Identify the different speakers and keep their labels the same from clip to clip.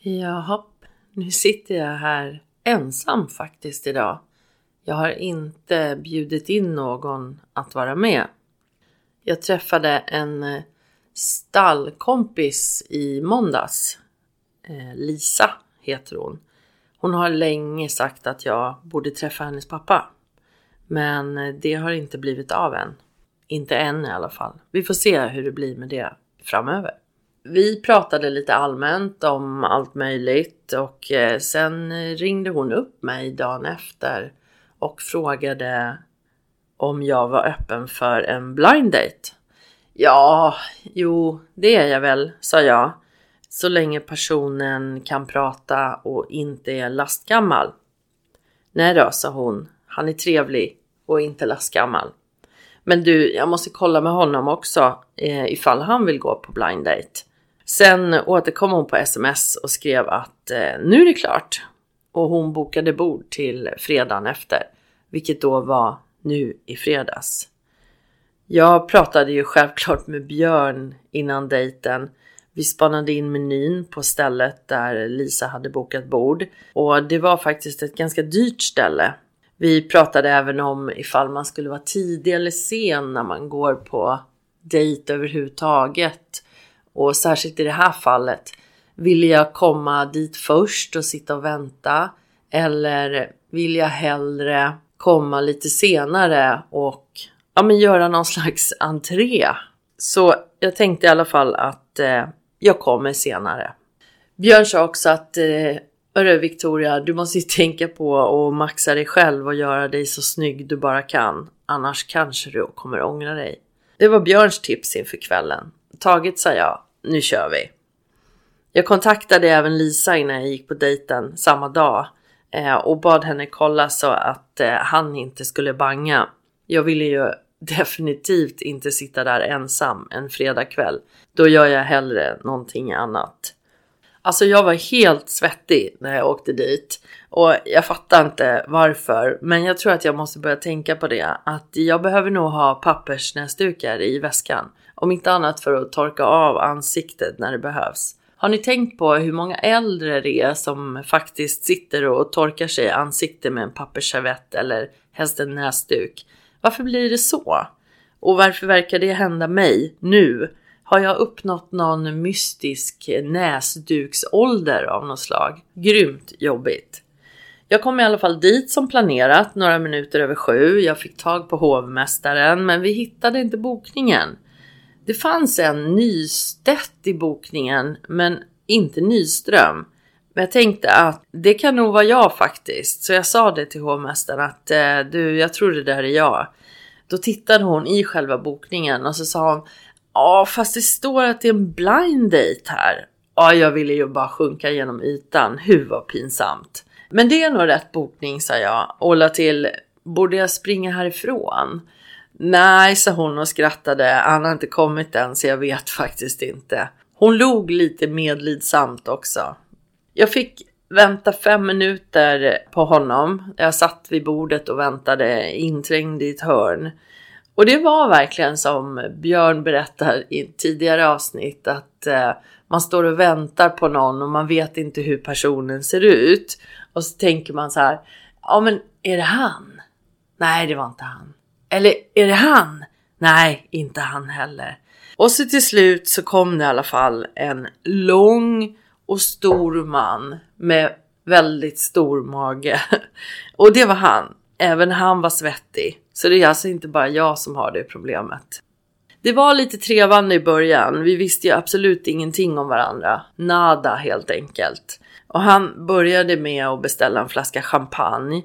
Speaker 1: Jaha, nu sitter jag här ensam faktiskt idag. Jag har inte bjudit in någon att vara med. Jag träffade en eh, stallkompis i måndags. Eh, Lisa heter hon. Hon har länge sagt att jag borde träffa hennes pappa. Men eh, det har inte blivit av än. Inte än i alla fall. Vi får se hur det blir med det framöver. Vi pratade lite allmänt om allt möjligt och eh, sen ringde hon upp mig dagen efter och frågade om jag var öppen för en blind date. Ja, jo, det är jag väl, sa jag. Så länge personen kan prata och inte är lastgammal. Nej då, sa hon. Han är trevlig och inte lastgammal. Men du, jag måste kolla med honom också eh, ifall han vill gå på blind date. Sen återkom hon på sms och skrev att eh, nu är det klart. Och hon bokade bord till fredagen efter, vilket då var nu i fredags. Jag pratade ju självklart med Björn innan dejten. Vi spanade in menyn på stället där Lisa hade bokat bord och det var faktiskt ett ganska dyrt ställe. Vi pratade även om ifall man skulle vara tidig eller sen när man går på dejt överhuvudtaget. Och särskilt i det här fallet. Vill jag komma dit först och sitta och vänta? Eller vill jag hellre komma lite senare och ja, men göra någon slags entré? Så jag tänkte i alla fall att eh, jag kommer senare. Björn sa också att eh, Hörru Victoria, du måste ju tänka på att maxa dig själv och göra dig så snygg du bara kan. Annars kanske du kommer ångra dig. Det var Björns tips inför kvällen. Taget sa jag, nu kör vi. Jag kontaktade även Lisa innan jag gick på dejten samma dag eh, och bad henne kolla så att eh, han inte skulle banga. Jag ville ju definitivt inte sitta där ensam en fredagkväll. Då gör jag hellre någonting annat. Alltså jag var helt svettig när jag åkte dit och jag fattar inte varför. Men jag tror att jag måste börja tänka på det. Att jag behöver nog ha pappersnäsdukar i väskan. Om inte annat för att torka av ansiktet när det behövs. Har ni tänkt på hur många äldre det är som faktiskt sitter och torkar sig i ansiktet med en pappersservett eller helst en näsduk? Varför blir det så? Och varför verkar det hända mig nu? Har jag uppnått någon mystisk näsduksålder av något slag? Grymt jobbigt. Jag kom i alla fall dit som planerat några minuter över sju. Jag fick tag på hovmästaren men vi hittade inte bokningen. Det fanns en Nystedt i bokningen men inte Nyström. Men jag tänkte att det kan nog vara jag faktiskt. Så jag sa det till hovmästaren att eh, du, jag tror det där är jag. Då tittade hon i själva bokningen och så sa hon Ja, fast det står att det är en blind date här. Ja, jag ville ju bara sjunka genom ytan. Hur var pinsamt. Men det är nog rätt bokning, sa jag och la till. Borde jag springa härifrån? Nej, sa hon och skrattade. Han har inte kommit än, så jag vet faktiskt inte. Hon log lite medlidsamt också. Jag fick vänta fem minuter på honom. Jag satt vid bordet och väntade inträngd i ett hörn. Och det var verkligen som Björn berättar i tidigare avsnitt att eh, man står och väntar på någon och man vet inte hur personen ser ut. Och så tänker man så här, ja men är det han? Nej, det var inte han. Eller är det han? Nej, inte han heller. Och så till slut så kom det i alla fall en lång och stor man med väldigt stor mage. Och det var han. Även han var svettig. Så det är alltså inte bara jag som har det problemet. Det var lite trevande i början. Vi visste ju absolut ingenting om varandra. Nada helt enkelt. Och han började med att beställa en flaska champagne.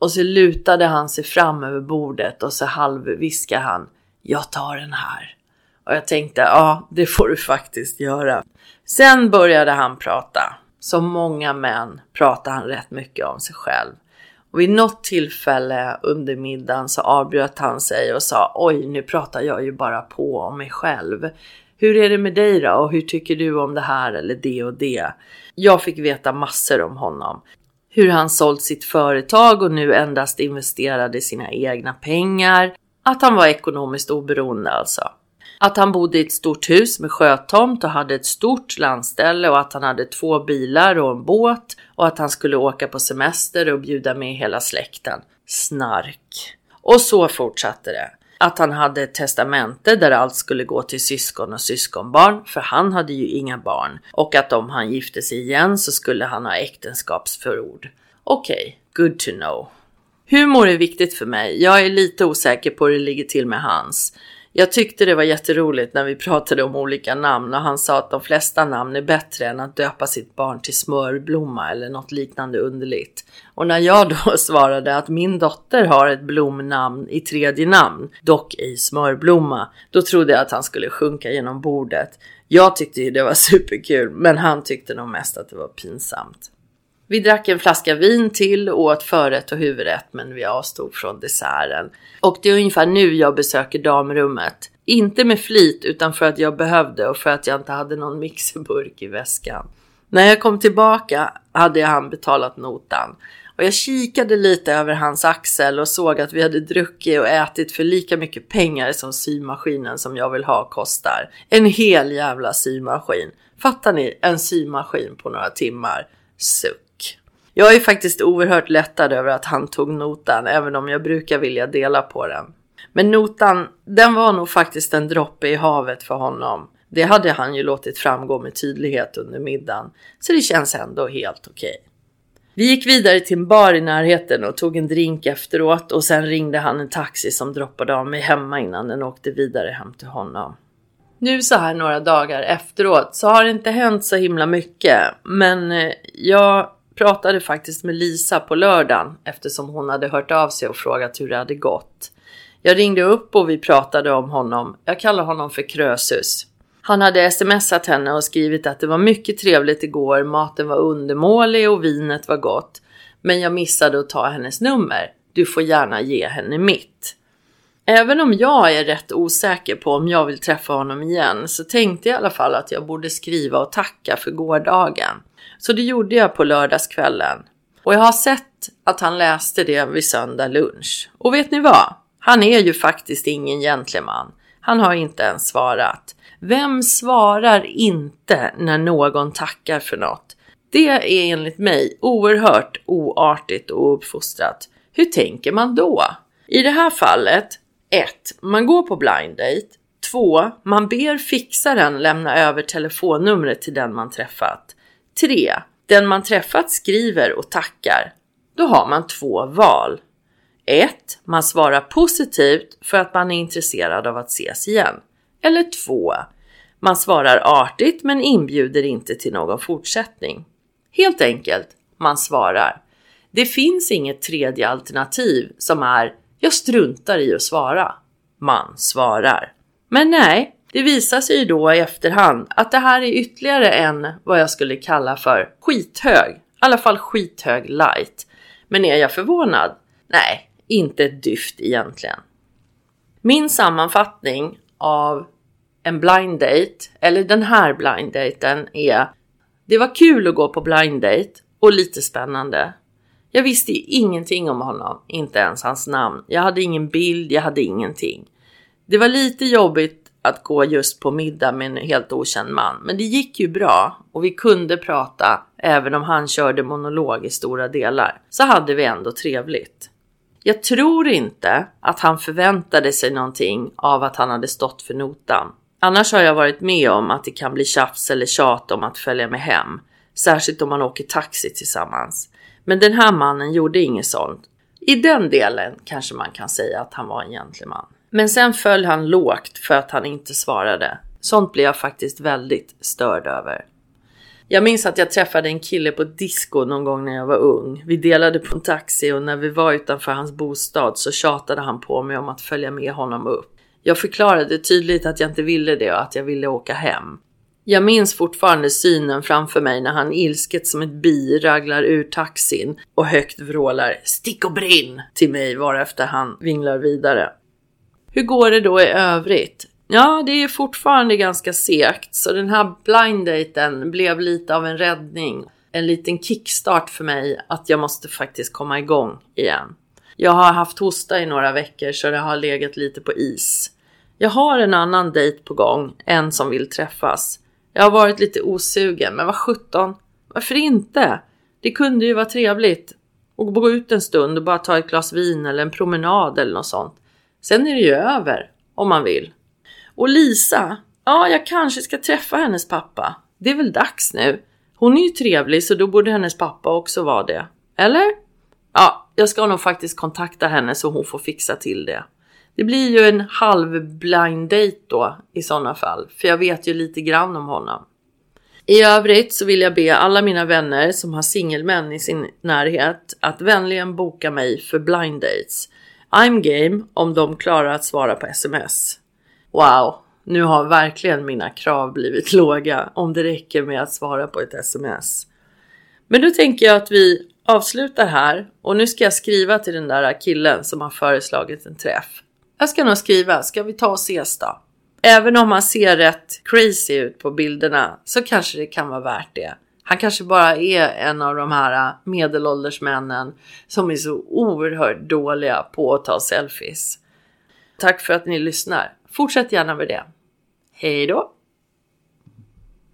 Speaker 1: Och så lutade han sig fram över bordet och så halvviskade han. Jag tar den här. Och jag tänkte, ja, det får du faktiskt göra. Sen började han prata. Som många män pratar han rätt mycket om sig själv. Och vid något tillfälle under middagen så avbröt han sig och sa oj, nu pratar jag ju bara på om mig själv. Hur är det med dig då och hur tycker du om det här eller det och det? Jag fick veta massor om honom. Hur han sålt sitt företag och nu endast investerade sina egna pengar. Att han var ekonomiskt oberoende alltså. Att han bodde i ett stort hus med sjötomt och hade ett stort landställe och att han hade två bilar och en båt och att han skulle åka på semester och bjuda med hela släkten. Snark. Och så fortsatte det. Att han hade ett testamente där allt skulle gå till syskon och syskonbarn, för han hade ju inga barn. Och att om han gifte sig igen så skulle han ha äktenskapsförord. Okej, okay, good to know. Humor är viktigt för mig. Jag är lite osäker på hur det ligger till med hans. Jag tyckte det var jätteroligt när vi pratade om olika namn och han sa att de flesta namn är bättre än att döpa sitt barn till smörblomma eller något liknande underligt. Och när jag då svarade att min dotter har ett blomnamn i tredje namn, dock ej smörblomma, då trodde jag att han skulle sjunka genom bordet. Jag tyckte ju det var superkul, men han tyckte nog mest att det var pinsamt. Vi drack en flaska vin till och åt förrätt och huvudrätt men vi avstod från desserten. Och det är ungefär nu jag besöker damrummet. Inte med flit utan för att jag behövde och för att jag inte hade någon mixerburk i väskan. När jag kom tillbaka hade han betalat notan. Och jag kikade lite över hans axel och såg att vi hade druckit och ätit för lika mycket pengar som symaskinen som jag vill ha kostar. En hel jävla symaskin. Fattar ni? En symaskin på några timmar. Suck. Jag är faktiskt oerhört lättad över att han tog notan, även om jag brukar vilja dela på den. Men notan, den var nog faktiskt en droppe i havet för honom. Det hade han ju låtit framgå med tydlighet under middagen, så det känns ändå helt okej. Okay. Vi gick vidare till en bar i närheten och tog en drink efteråt och sen ringde han en taxi som droppade av mig hemma innan den åkte vidare hem till honom. Nu så här några dagar efteråt så har det inte hänt så himla mycket, men eh, jag pratade faktiskt med Lisa på lördagen eftersom hon hade hört av sig och frågat hur det hade gått. Jag ringde upp och vi pratade om honom. Jag kallar honom för Krösus. Han hade smsat henne och skrivit att det var mycket trevligt igår, maten var undermålig och vinet var gott. Men jag missade att ta hennes nummer. Du får gärna ge henne mitt. Även om jag är rätt osäker på om jag vill träffa honom igen så tänkte jag i alla fall att jag borde skriva och tacka för gårdagen. Så det gjorde jag på lördagskvällen. Och jag har sett att han läste det vid söndag lunch. Och vet ni vad? Han är ju faktiskt ingen gentleman. Han har inte ens svarat. Vem svarar inte när någon tackar för något? Det är enligt mig oerhört oartigt och uppfostrat. Hur tänker man då? I det här fallet 1. Man går på blind date. 2. Man ber fixaren lämna över telefonnumret till den man träffat. 3. Den man träffat skriver och tackar. Då har man två val. 1. Man svarar positivt för att man är intresserad av att ses igen. Eller 2. Man svarar artigt men inbjuder inte till någon fortsättning. Helt enkelt, man svarar. Det finns inget tredje alternativ som är jag struntar i att svara. Man svarar. Men nej, det visar sig ju då i efterhand att det här är ytterligare en vad jag skulle kalla för skithög. I alla fall skithög light. Men är jag förvånad? Nej, inte ett dyft egentligen. Min sammanfattning av en blind date, eller den här blind daten är Det var kul att gå på blind date och lite spännande. Jag visste ingenting om honom, inte ens hans namn. Jag hade ingen bild, jag hade ingenting. Det var lite jobbigt att gå just på middag med en helt okänd man, men det gick ju bra och vi kunde prata även om han körde monolog i stora delar. Så hade vi ändå trevligt. Jag tror inte att han förväntade sig någonting av att han hade stått för notan. Annars har jag varit med om att det kan bli tjafs eller tjat om att följa med hem, särskilt om man åker taxi tillsammans. Men den här mannen gjorde inget sånt. I den delen kanske man kan säga att han var en gentleman. Men sen föll han lågt för att han inte svarade. Sånt blir jag faktiskt väldigt störd över. Jag minns att jag träffade en kille på disco någon gång när jag var ung. Vi delade på en taxi och när vi var utanför hans bostad så tjatade han på mig om att följa med honom upp. Jag förklarade tydligt att jag inte ville det och att jag ville åka hem. Jag minns fortfarande synen framför mig när han ilsket som ett bi raglar ur taxin och högt vrålar “Stick och brinn!” till mig varefter han vinglar vidare. Hur går det då i övrigt? Ja, det är fortfarande ganska segt, så den här blinddaten blev lite av en räddning. En liten kickstart för mig att jag måste faktiskt komma igång igen. Jag har haft hosta i några veckor så det har legat lite på is. Jag har en annan dejt på gång, en som vill träffas. Jag har varit lite osugen, men vad sjutton, varför inte? Det kunde ju vara trevligt och gå ut en stund och bara ta ett glas vin eller en promenad eller något sånt. Sen är det ju över om man vill. Och Lisa, ja, jag kanske ska träffa hennes pappa. Det är väl dags nu. Hon är ju trevlig så då borde hennes pappa också vara det. Eller? Ja, jag ska nog faktiskt kontakta henne så hon får fixa till det. Det blir ju en halv blind date då i sådana fall, för jag vet ju lite grann om honom. I övrigt så vill jag be alla mina vänner som har singelmän i sin närhet att vänligen boka mig för blind dates. I'm game om de klarar att svara på sms. Wow, nu har verkligen mina krav blivit låga om det räcker med att svara på ett sms. Men då tänker jag att vi avslutar här och nu ska jag skriva till den där killen som har föreslagit en träff. Jag ska nog skriva, ska vi ta och ses då? Även om han ser rätt crazy ut på bilderna så kanske det kan vara värt det. Han kanske bara är en av de här äh, medelålders männen som är så oerhört dåliga på att ta selfies. Tack för att ni lyssnar. Fortsätt gärna med det. Hej då!